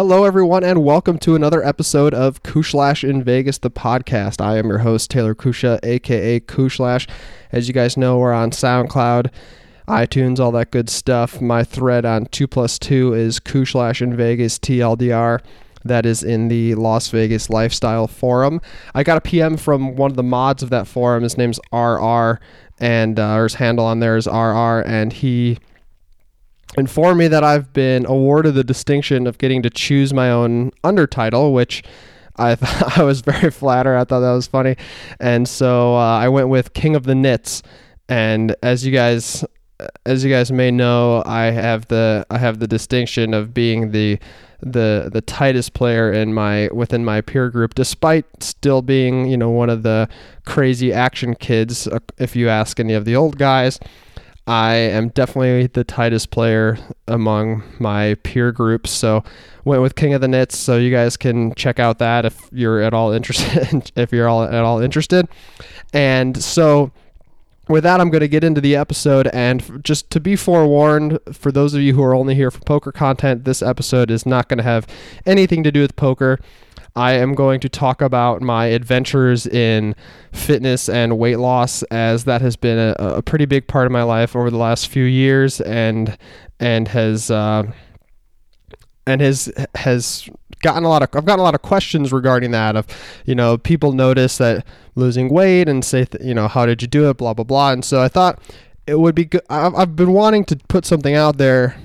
Hello, everyone, and welcome to another episode of Cushlash in Vegas, the podcast. I am your host, Taylor Kusha, aka Cushlash. As you guys know, we're on SoundCloud, iTunes, all that good stuff. My thread on 2 plus 2 is Cushlash in Vegas, TLDR. That is in the Las Vegas Lifestyle Forum. I got a PM from one of the mods of that forum. His name's RR, and uh, his handle on there is RR, and he informed me that I've been awarded the distinction of getting to choose my own undertitle, which I thought I was very flattered. I thought that was funny, and so uh, I went with King of the Nits. And as you guys, as you guys may know, I have the I have the distinction of being the the the tightest player in my within my peer group, despite still being you know one of the crazy action kids. uh, If you ask any of the old guys. I am definitely the tightest player among my peer groups. So went with King of the Nits. So you guys can check out that if you're at all interested. if you're all at all interested. And so with that, I'm going to get into the episode. And just to be forewarned, for those of you who are only here for poker content, this episode is not going to have anything to do with poker. I am going to talk about my adventures in fitness and weight loss, as that has been a, a pretty big part of my life over the last few years, and and has uh, and has has gotten a lot of I've gotten a lot of questions regarding that. Of you know, people notice that losing weight and say th- you know how did you do it, blah blah blah. And so I thought it would be good. I've, I've been wanting to put something out there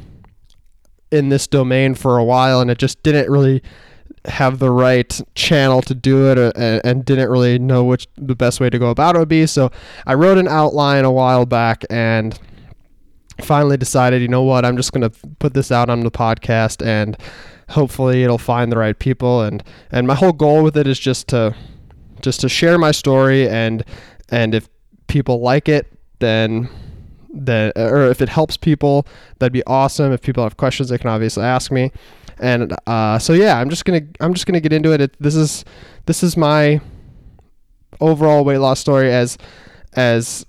in this domain for a while, and it just didn't really have the right channel to do it uh, and, and didn't really know which the best way to go about it would be. So I wrote an outline a while back and finally decided, you know what, I'm just going to put this out on the podcast and hopefully it'll find the right people. And and my whole goal with it is just to just to share my story and and if people like it then then or if it helps people that'd be awesome. If people have questions they can obviously ask me and uh, so yeah i'm just gonna i'm just gonna get into it. it this is this is my overall weight loss story as as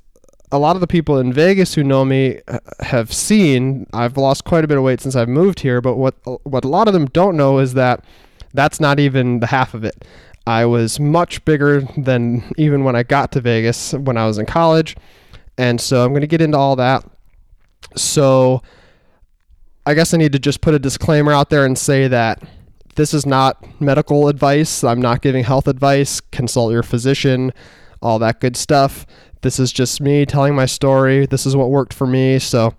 a lot of the people in Vegas who know me uh, have seen I've lost quite a bit of weight since I've moved here but what what a lot of them don't know is that that's not even the half of it. I was much bigger than even when I got to Vegas when I was in college. And so I'm going to get into all that. So I guess I need to just put a disclaimer out there and say that this is not medical advice. I'm not giving health advice. Consult your physician, all that good stuff. This is just me telling my story. This is what worked for me. So,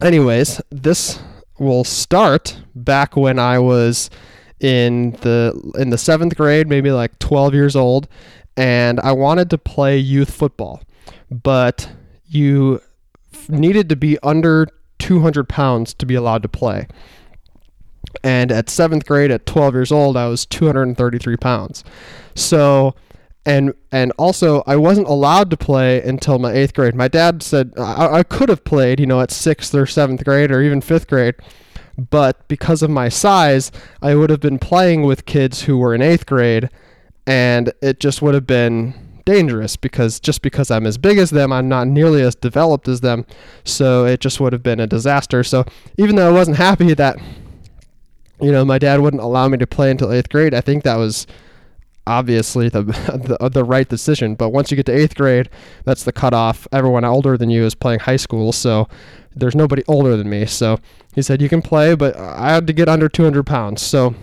anyways, this will start back when I was in the in the seventh grade, maybe like 12 years old, and I wanted to play youth football, but you needed to be under 200 pounds to be allowed to play. And at seventh grade, at 12 years old, I was 233 pounds. So, and and also I wasn't allowed to play until my eighth grade. My dad said I, I could have played, you know, at sixth or seventh grade or even fifth grade, but because of my size, I would have been playing with kids who were in eighth grade, and it just would have been dangerous because just because I'm as big as them, I'm not nearly as developed as them. So it just would have been a disaster. So even though I wasn't happy that, you know, my dad wouldn't allow me to play until eighth grade, I think that was obviously the, the the right decision. But once you get to eighth grade, that's the cutoff. Everyone older than you is playing high school, so there's nobody older than me. So he said you can play, but I had to get under 200 pounds. So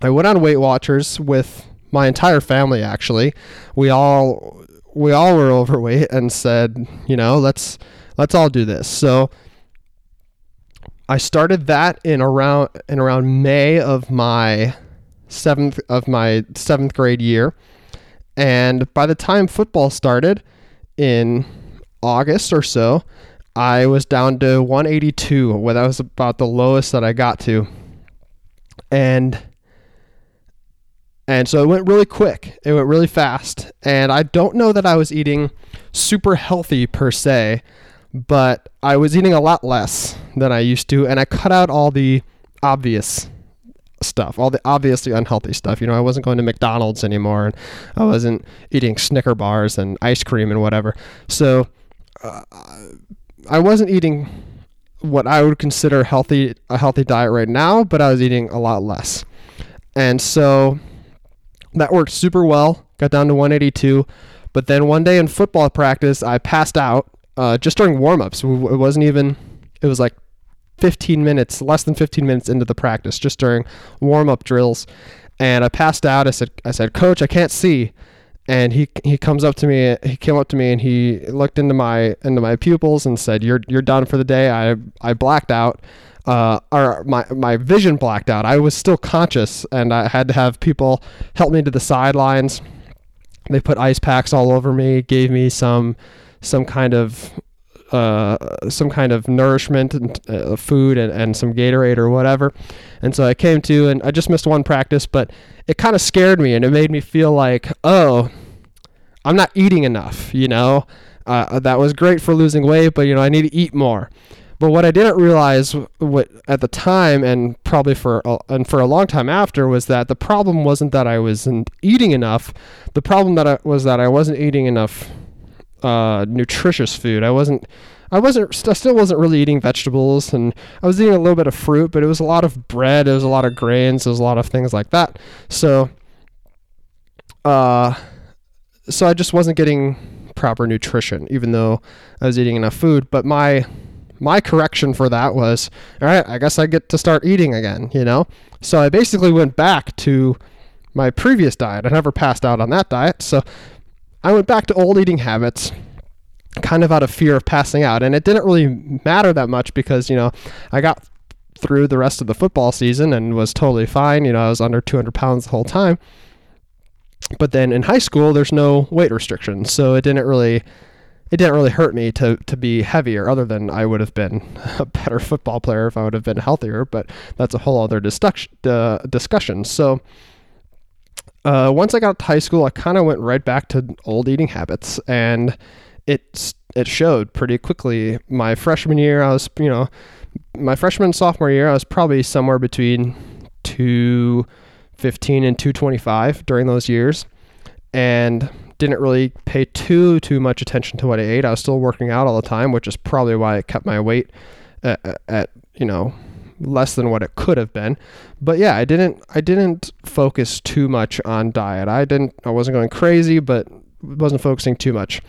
I went on Weight Watchers with my entire family. Actually, we all we all were overweight and said, you know, let's let's all do this. So I started that in around in around May of my seventh of my seventh grade year, and by the time football started in August or so, I was down to 182. Well, that was about the lowest that I got to, and and so it went really quick. It went really fast, and I don't know that I was eating super healthy per se, but I was eating a lot less than I used to, and I cut out all the obvious stuff, all the obviously unhealthy stuff. You know, I wasn't going to McDonald's anymore, and I wasn't eating Snicker bars and ice cream and whatever. So uh, I wasn't eating what I would consider healthy a healthy diet right now, but I was eating a lot less. And so that worked super well. Got down to 182, but then one day in football practice, I passed out uh, just during warmups. It wasn't even. It was like 15 minutes, less than 15 minutes into the practice, just during warm up drills, and I passed out. I said, I said, Coach, I can't see and he he comes up to me he came up to me and he looked into my into my pupils and said you're you're done for the day i i blacked out uh, or my my vision blacked out i was still conscious and i had to have people help me to the sidelines they put ice packs all over me gave me some some kind of uh, some kind of nourishment and uh, food and, and some Gatorade or whatever. And so I came to, and I just missed one practice, but it kind of scared me and it made me feel like, oh, I'm not eating enough, you know? Uh, that was great for losing weight, but, you know, I need to eat more. But what I didn't realize at the time and probably for a, and for a long time after was that the problem wasn't that I wasn't eating enough. The problem that I, was that I wasn't eating enough uh, nutritious food. I wasn't I wasn't I still wasn't really eating vegetables and I was eating a little bit of fruit, but it was a lot of bread, it was a lot of grains, it was a lot of things like that. So uh so I just wasn't getting proper nutrition even though I was eating enough food, but my my correction for that was all right, I guess I get to start eating again, you know? So I basically went back to my previous diet. I never passed out on that diet. So I went back to old eating habits kind of out of fear of passing out. And it didn't really matter that much because, you know, I got through the rest of the football season and was totally fine. You know, I was under 200 pounds the whole time. But then in high school, there's no weight restrictions. So it didn't really. It didn't really hurt me to, to be heavier, other than I would have been a better football player if I would have been healthier. But that's a whole other discussion. Uh, discussion. So, uh, once I got to high school, I kind of went right back to old eating habits, and it it showed pretty quickly. My freshman year, I was you know, my freshman sophomore year, I was probably somewhere between two fifteen and two twenty five during those years, and didn't really pay too too much attention to what I ate. I was still working out all the time, which is probably why I kept my weight at, at you know less than what it could have been. But yeah, I didn't I didn't focus too much on diet. I didn't I wasn't going crazy, but wasn't focusing too much.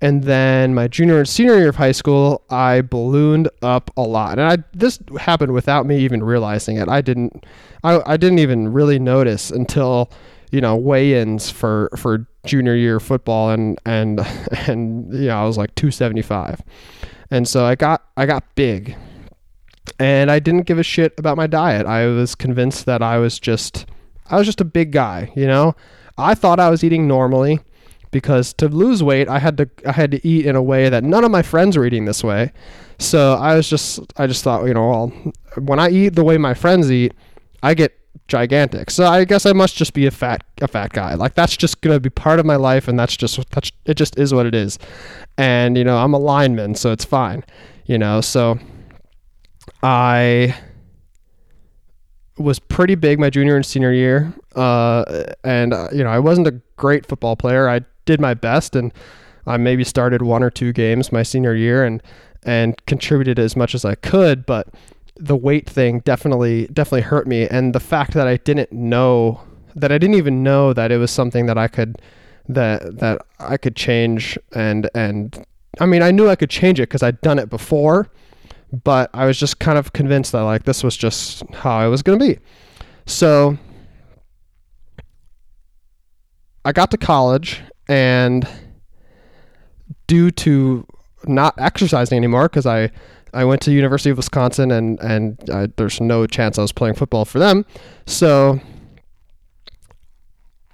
And then my junior and senior year of high school, I ballooned up a lot. And I this happened without me even realizing it. I didn't I, I didn't even really notice until, you know, weigh-ins for for junior year football and and and yeah, you know, I was like 275. And so I got I got big and I didn't give a shit about my diet. I was convinced that I was just I was just a big guy, you know? I thought I was eating normally because to lose weight, I had to I had to eat in a way that none of my friends were eating this way. So I was just I just thought, you know, well, when I eat the way my friends eat, I get gigantic. So I guess I must just be a fat a fat guy. Like that's just gonna be part of my life, and that's just that's it. Just is what it is. And you know, I'm a lineman, so it's fine. You know, so I was pretty big my junior and senior year, uh, and uh, you know I wasn't a great football player. I did my best, and I maybe started one or two games my senior year, and and contributed as much as I could. But the weight thing definitely definitely hurt me, and the fact that I didn't know that I didn't even know that it was something that I could that that I could change, and and I mean I knew I could change it because I'd done it before but I was just kind of convinced that like this was just how I was going to be. So I got to college and due to not exercising anymore because I I went to University of Wisconsin and and I, there's no chance I was playing football for them. So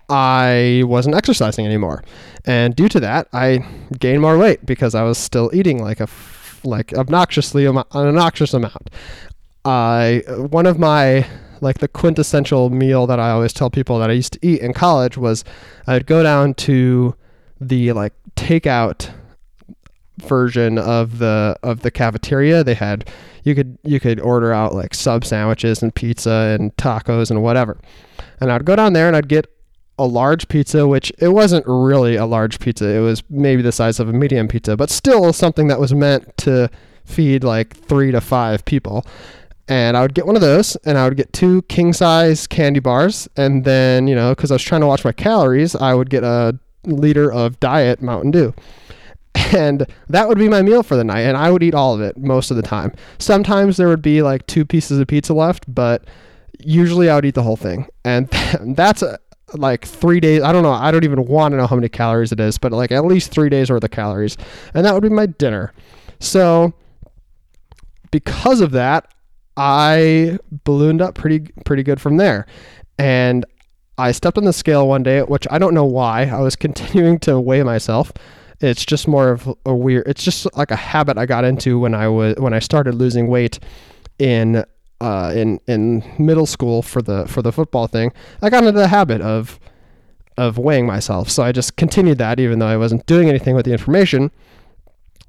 I wasn't exercising anymore. And due to that, I gained more weight because I was still eating like a like obnoxiously an obnoxious amount. I one of my like the quintessential meal that I always tell people that I used to eat in college was I'd go down to the like takeout version of the of the cafeteria. They had you could you could order out like sub sandwiches and pizza and tacos and whatever. And I'd go down there and I'd get a large pizza, which it wasn't really a large pizza. It was maybe the size of a medium pizza, but still something that was meant to feed like three to five people. And I would get one of those, and I would get two king size candy bars, and then you know, because I was trying to watch my calories, I would get a liter of diet Mountain Dew and that would be my meal for the night and i would eat all of it most of the time. Sometimes there would be like two pieces of pizza left but usually i would eat the whole thing. And that's a, like three days i don't know i don't even want to know how many calories it is but like at least three days worth of calories. And that would be my dinner. So because of that i ballooned up pretty pretty good from there. And i stepped on the scale one day which i don't know why. I was continuing to weigh myself it's just more of a weird. It's just like a habit I got into when I was when I started losing weight in uh, in in middle school for the for the football thing. I got into the habit of of weighing myself, so I just continued that even though I wasn't doing anything with the information.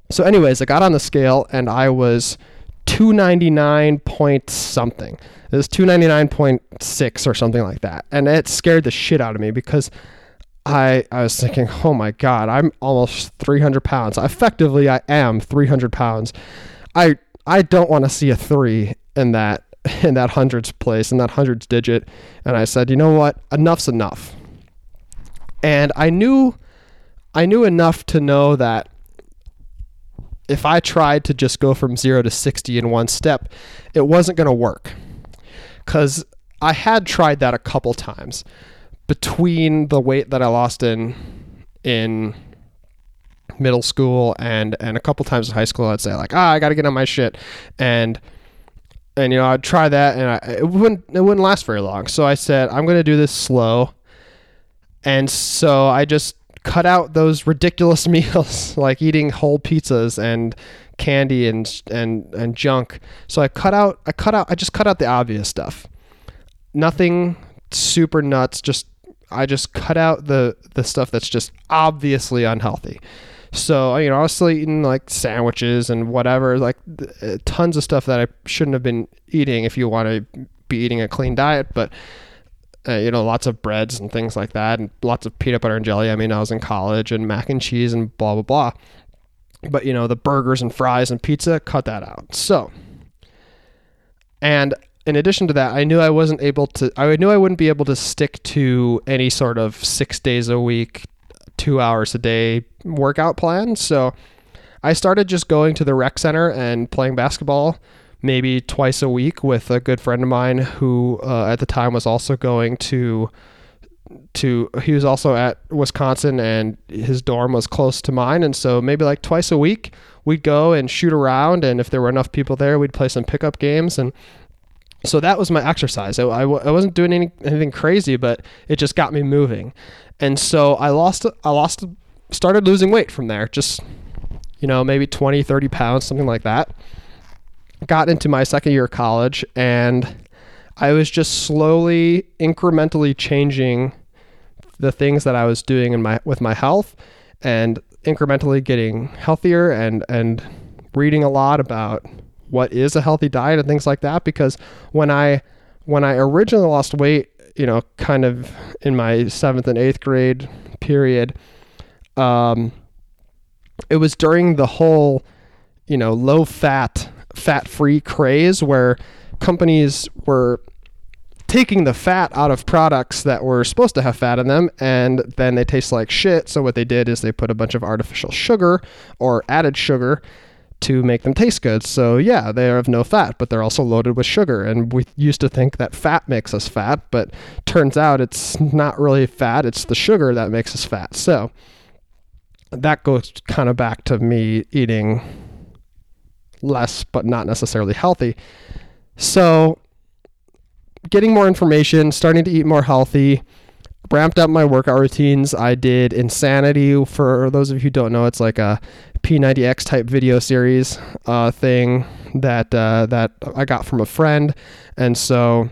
So, anyways, I got on the scale and I was 299 point something. It was 299.6 or something like that. And it scared the shit out of me because I, I was thinking, oh my God, I'm almost 300 pounds. Effectively, I am 300 pounds. I, I don't want to see a three in that, in that hundreds place, in that hundreds digit. And I said, you know what? Enough's enough. And I knew, I knew enough to know that if I tried to just go from zero to 60 in one step, it wasn't going to work. Because I had tried that a couple times between the weight that I lost in in middle school and and a couple times in high school, I'd say like, ah, I got to get on my shit, and and you know I'd try that, and I, it wouldn't it wouldn't last very long. So I said I'm to do this slow, and so I just cut out those ridiculous meals like eating whole pizzas and candy and and and junk. So I cut out I cut out I just cut out the obvious stuff. Nothing super nuts, just I just cut out the the stuff that's just obviously unhealthy. So you know, I was still eating like sandwiches and whatever, like uh, tons of stuff that I shouldn't have been eating if you want to be eating a clean diet. But uh, you know, lots of breads and things like that, and lots of peanut butter and jelly. I mean, I was in college and mac and cheese and blah blah blah. But you know, the burgers and fries and pizza, cut that out. So, and in addition to that, I knew I wasn't able to. I knew I wouldn't be able to stick to any sort of six days a week, two hours a day workout plan. So I started just going to the rec center and playing basketball maybe twice a week with a good friend of mine who uh, at the time was also going to to he was also at Wisconsin and his dorm was close to mine and so maybe like twice a week we'd go and shoot around and if there were enough people there we'd play some pickup games and so that was my exercise. I, I, wasn't doing any, anything crazy, but it just got me moving. And so I lost, I lost, started losing weight from there. Just, you know, maybe 20, 30 pounds, something like that. Got into my second year of college and I was just slowly, incrementally changing the things that I was doing in my, with my health and incrementally getting healthier and, and reading a lot about what is a healthy diet and things like that because when I when I originally lost weight, you know, kind of in my seventh and eighth grade period, um, it was during the whole, you know, low fat, fat free craze where companies were taking the fat out of products that were supposed to have fat in them and then they taste like shit. So what they did is they put a bunch of artificial sugar or added sugar to make them taste good. So yeah, they have no fat, but they're also loaded with sugar. And we used to think that fat makes us fat, but turns out it's not really fat, it's the sugar that makes us fat. So that goes kind of back to me eating less but not necessarily healthy. So getting more information, starting to eat more healthy, ramped up my workout routines. I did Insanity. For those of you who don't know, it's like a P90X type video series uh, thing that uh, that I got from a friend, and so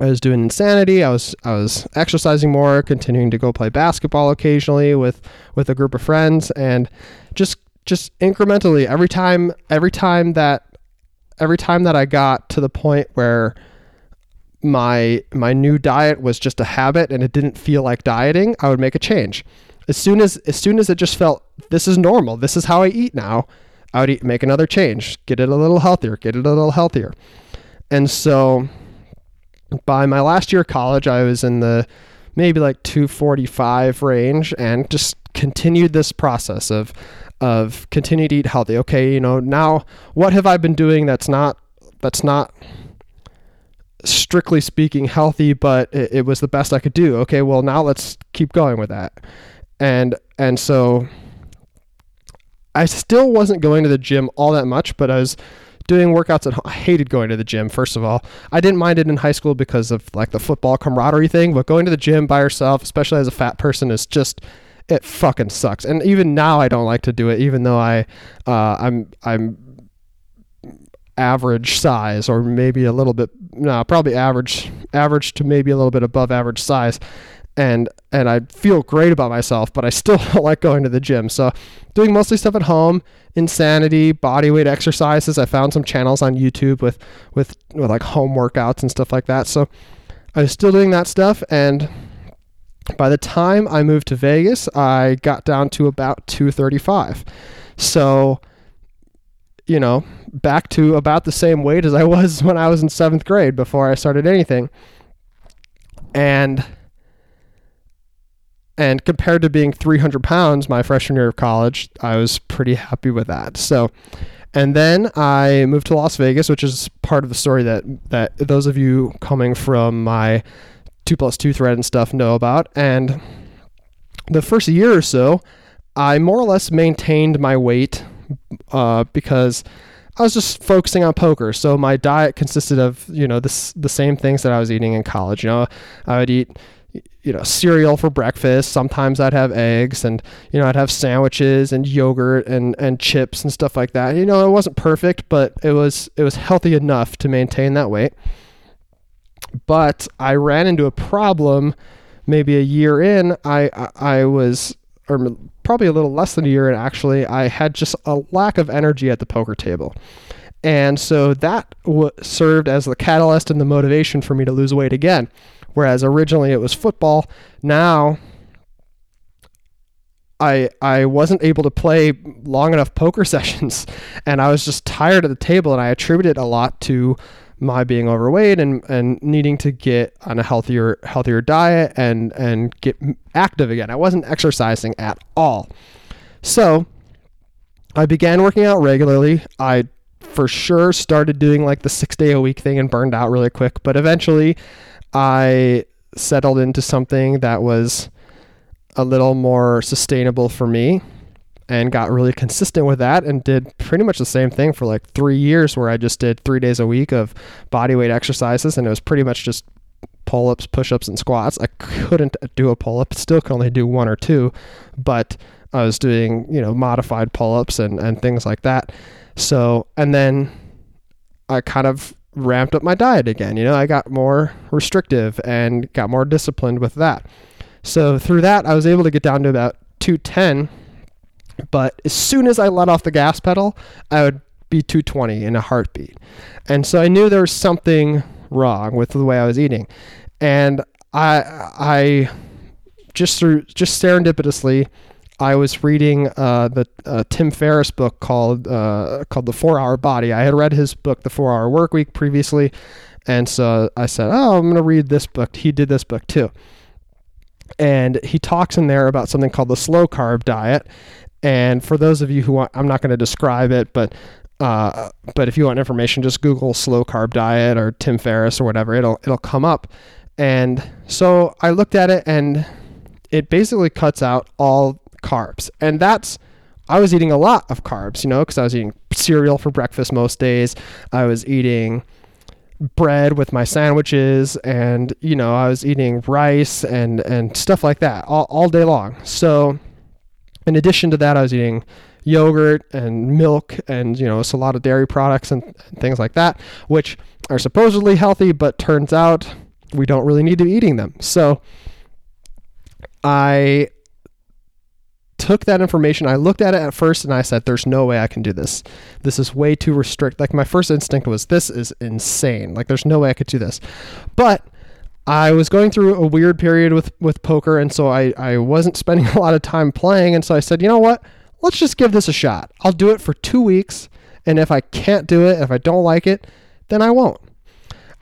I was doing Insanity. I was I was exercising more, continuing to go play basketball occasionally with with a group of friends, and just just incrementally every time every time that every time that I got to the point where my my new diet was just a habit and it didn't feel like dieting, I would make a change as soon as as soon as it just felt this is normal, this is how I eat now, I would eat, make another change, get it a little healthier, get it a little healthier. And so by my last year of college, I was in the maybe like 245 range and just continued this process of of continue to eat healthy. Okay, you know, now what have I been doing that's not that's not strictly speaking healthy, but it, it was the best I could do. Okay, well now let's keep going with that. And and so I still wasn't going to the gym all that much, but I was doing workouts at home. I hated going to the gym, first of all. I didn't mind it in high school because of like the football camaraderie thing, but going to the gym by yourself, especially as a fat person, is just it fucking sucks. And even now I don't like to do it, even though I uh, I'm I'm average size or maybe a little bit no, probably average average to maybe a little bit above average size and and I feel great about myself, but I still don't like going to the gym. So doing mostly stuff at home, insanity, body weight exercises. I found some channels on YouTube with with with like home workouts and stuff like that. So I was still doing that stuff and by the time I moved to Vegas, I got down to about 235. So you know, back to about the same weight as I was when I was in 7th grade before I started anything. And and compared to being 300 pounds my freshman year of college, I was pretty happy with that. So, and then I moved to Las Vegas, which is part of the story that that those of you coming from my two plus two thread and stuff know about. And the first year or so, I more or less maintained my weight uh, because I was just focusing on poker. So my diet consisted of you know this the same things that I was eating in college. You know, I would eat you know cereal for breakfast sometimes i'd have eggs and you know i'd have sandwiches and yogurt and and chips and stuff like that you know it wasn't perfect but it was it was healthy enough to maintain that weight but i ran into a problem maybe a year in i i, I was or probably a little less than a year in actually i had just a lack of energy at the poker table and so that w- served as the catalyst and the motivation for me to lose weight again whereas originally it was football. Now I I wasn't able to play long enough poker sessions and I was just tired at the table and I attributed a lot to my being overweight and, and needing to get on a healthier healthier diet and and get active again. I wasn't exercising at all. So I began working out regularly. I for sure started doing like the 6 day a week thing and burned out really quick, but eventually I settled into something that was a little more sustainable for me and got really consistent with that and did pretty much the same thing for like three years where I just did three days a week of body weight exercises and it was pretty much just pull ups, push ups, and squats. I couldn't do a pull up, still could only do one or two, but I was doing, you know, modified pull ups and, and things like that. So, and then I kind of ramped up my diet again. You know, I got more restrictive and got more disciplined with that. So through that, I was able to get down to about 210. But as soon as I let off the gas pedal, I would be 220 in a heartbeat. And so I knew there was something wrong with the way I was eating. And I, I just through, just serendipitously, I was reading uh, the uh, Tim Ferriss book called uh, called The Four Hour Body. I had read his book, The Four Hour Work Week, previously, and so I said, "Oh, I'm going to read this book." He did this book too, and he talks in there about something called the slow carb diet. And for those of you who want, I'm not going to describe it, but uh, but if you want information, just Google slow carb diet or Tim Ferriss or whatever. It'll it'll come up. And so I looked at it, and it basically cuts out all carbs. And that's, I was eating a lot of carbs, you know, because I was eating cereal for breakfast most days. I was eating bread with my sandwiches and, you know, I was eating rice and, and stuff like that all, all day long. So, in addition to that, I was eating yogurt and milk and, you know, a lot of dairy products and, and things like that, which are supposedly healthy, but turns out we don't really need to be eating them. So, I took that information. I looked at it at first and I said, there's no way I can do this. This is way too restrict. Like my first instinct was, this is insane. Like there's no way I could do this. But I was going through a weird period with, with poker. And so I, I wasn't spending a lot of time playing. And so I said, you know what? let's just give this a shot. I'll do it for two weeks. And if I can't do it, if I don't like it, then I won't.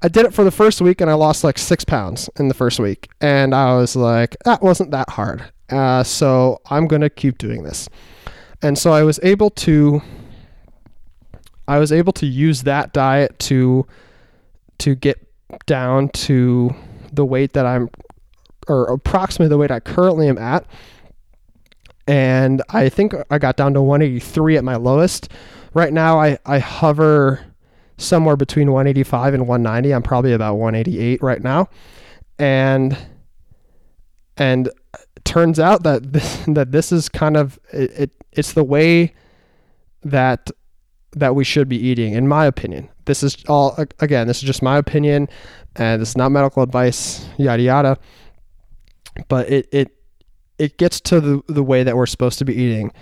I did it for the first week and I lost like six pounds in the first week. And I was like, that wasn't that hard. Uh, so I'm going to keep doing this. And so I was able to. I was able to use that diet to to get down to the weight that I'm or approximately the weight I currently am at. And I think I got down to 183 at my lowest. Right now I, I hover somewhere between 185 and 190. I'm probably about 188 right now. And and turns out that this, that this is kind of it, it it's the way that that we should be eating in my opinion. This is all again, this is just my opinion and this is not medical advice, yada yada. But it it it gets to the, the way that we're supposed to be eating.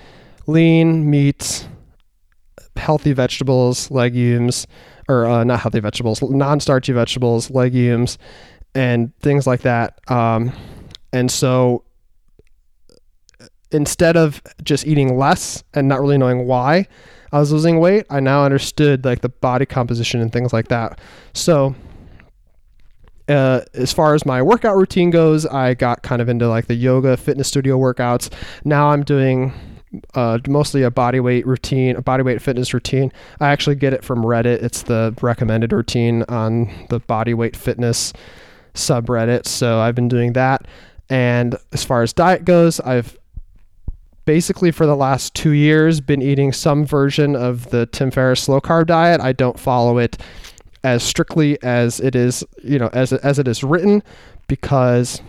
Lean meats, healthy vegetables, legumes, or uh, not healthy vegetables, non-starchy vegetables, legumes, and things like that. Um, and so instead of just eating less and not really knowing why I was losing weight, I now understood like the body composition and things like that. So uh, as far as my workout routine goes, I got kind of into like the yoga, fitness studio workouts. Now I'm doing uh, mostly a body weight routine, a body weight fitness routine. I actually get it from Reddit. It's the recommended routine on the body weight fitness subreddit. So I've been doing that. And as far as diet goes, I've basically for the last two years been eating some version of the Tim Ferriss low carb diet. I don't follow it as strictly as it is, you know, as as it is written, because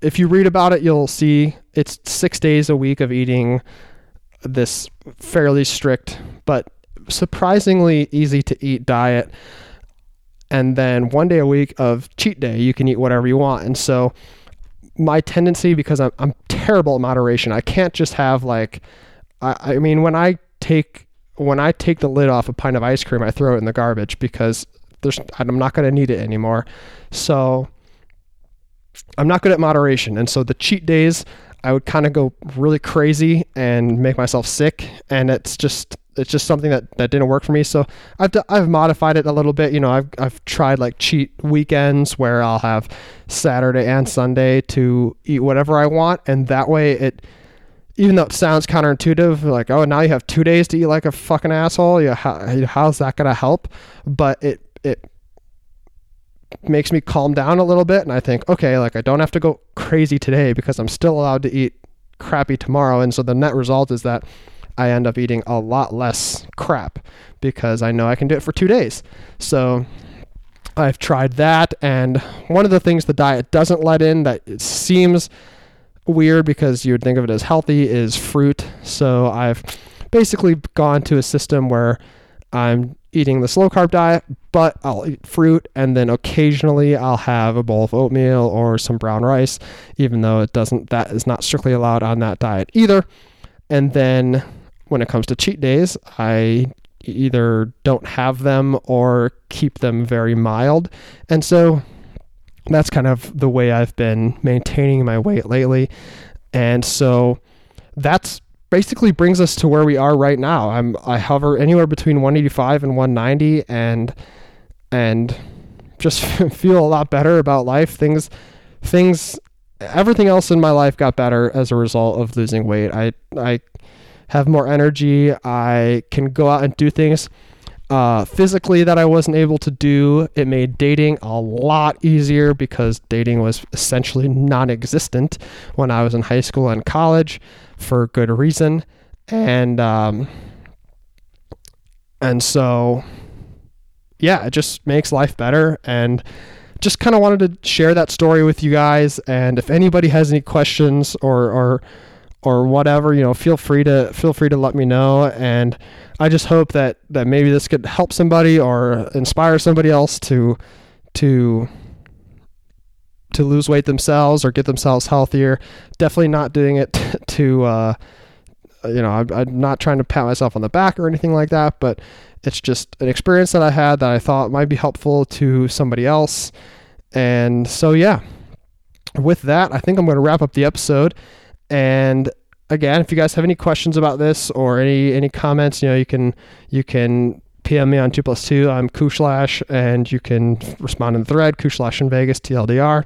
if you read about it, you'll see it's six days a week of eating this fairly strict but surprisingly easy to eat diet and then one day a week of cheat day you can eat whatever you want and so my tendency because i'm, I'm terrible at moderation. I can't just have like I, I mean when i take when i take the lid off a pint of ice cream i throw it in the garbage because there's i'm not going to need it anymore. So i'm not good at moderation. And so the cheat days I would kind of go really crazy and make myself sick, and it's just it's just something that, that didn't work for me. So I've d- I've modified it a little bit. You know, I've I've tried like cheat weekends where I'll have Saturday and Sunday to eat whatever I want, and that way it. Even though it sounds counterintuitive, like oh now you have two days to eat like a fucking asshole, yeah, how, how's that gonna help? But it it makes me calm down a little bit and I think, okay, like I don't have to go crazy today because I'm still allowed to eat crappy tomorrow. And so the net result is that I end up eating a lot less crap because I know I can do it for two days. So I've tried that. And one of the things the diet doesn't let in that it seems weird because you would think of it as healthy is fruit. So I've basically gone to a system where I'm eating the slow carb diet, but I'll eat fruit and then occasionally I'll have a bowl of oatmeal or some brown rice, even though it doesn't, that is not strictly allowed on that diet either. And then when it comes to cheat days, I either don't have them or keep them very mild. And so that's kind of the way I've been maintaining my weight lately. And so that's basically brings us to where we are right now. I'm I hover anywhere between 185 and 190 and and just feel a lot better about life. Things things everything else in my life got better as a result of losing weight. I I have more energy. I can go out and do things uh, physically that I wasn't able to do. It made dating a lot easier because dating was essentially non existent when I was in high school and college for good reason. And, um, and so, yeah, it just makes life better. And just kind of wanted to share that story with you guys. And if anybody has any questions or, or, or whatever, you know, feel free to feel free to let me know. And I just hope that that maybe this could help somebody or inspire somebody else to to to lose weight themselves or get themselves healthier. Definitely not doing it to, uh, you know, I'm, I'm, not trying to pat myself on the back or anything like that, but it's just an experience that I had that I thought might be helpful to somebody else. And so, yeah, with that, I think I'm going to wrap up the episode. And again, if you guys have any questions about this or any any comments, you know, you can you can PM me on two plus two. I'm Cushlash, and you can respond in the thread Cushlash in Vegas TLDR.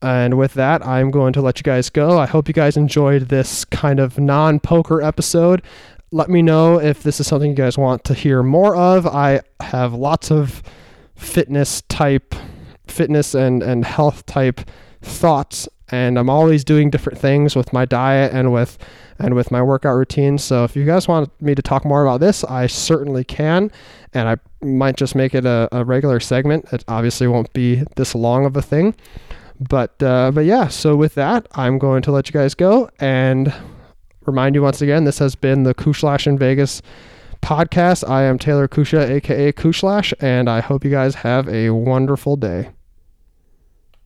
And with that, I'm going to let you guys go. I hope you guys enjoyed this kind of non poker episode. Let me know if this is something you guys want to hear more of. I have lots of fitness type, fitness and, and health type thoughts and I'm always doing different things with my diet and with and with my workout routine. So if you guys want me to talk more about this, I certainly can, and I might just make it a, a regular segment. It obviously won't be this long of a thing, but uh, but yeah. So with that, I'm going to let you guys go and remind you once again, this has been the Cushlash in Vegas podcast. I am Taylor Kusha, aka Cushlash, and I hope you guys have a wonderful day.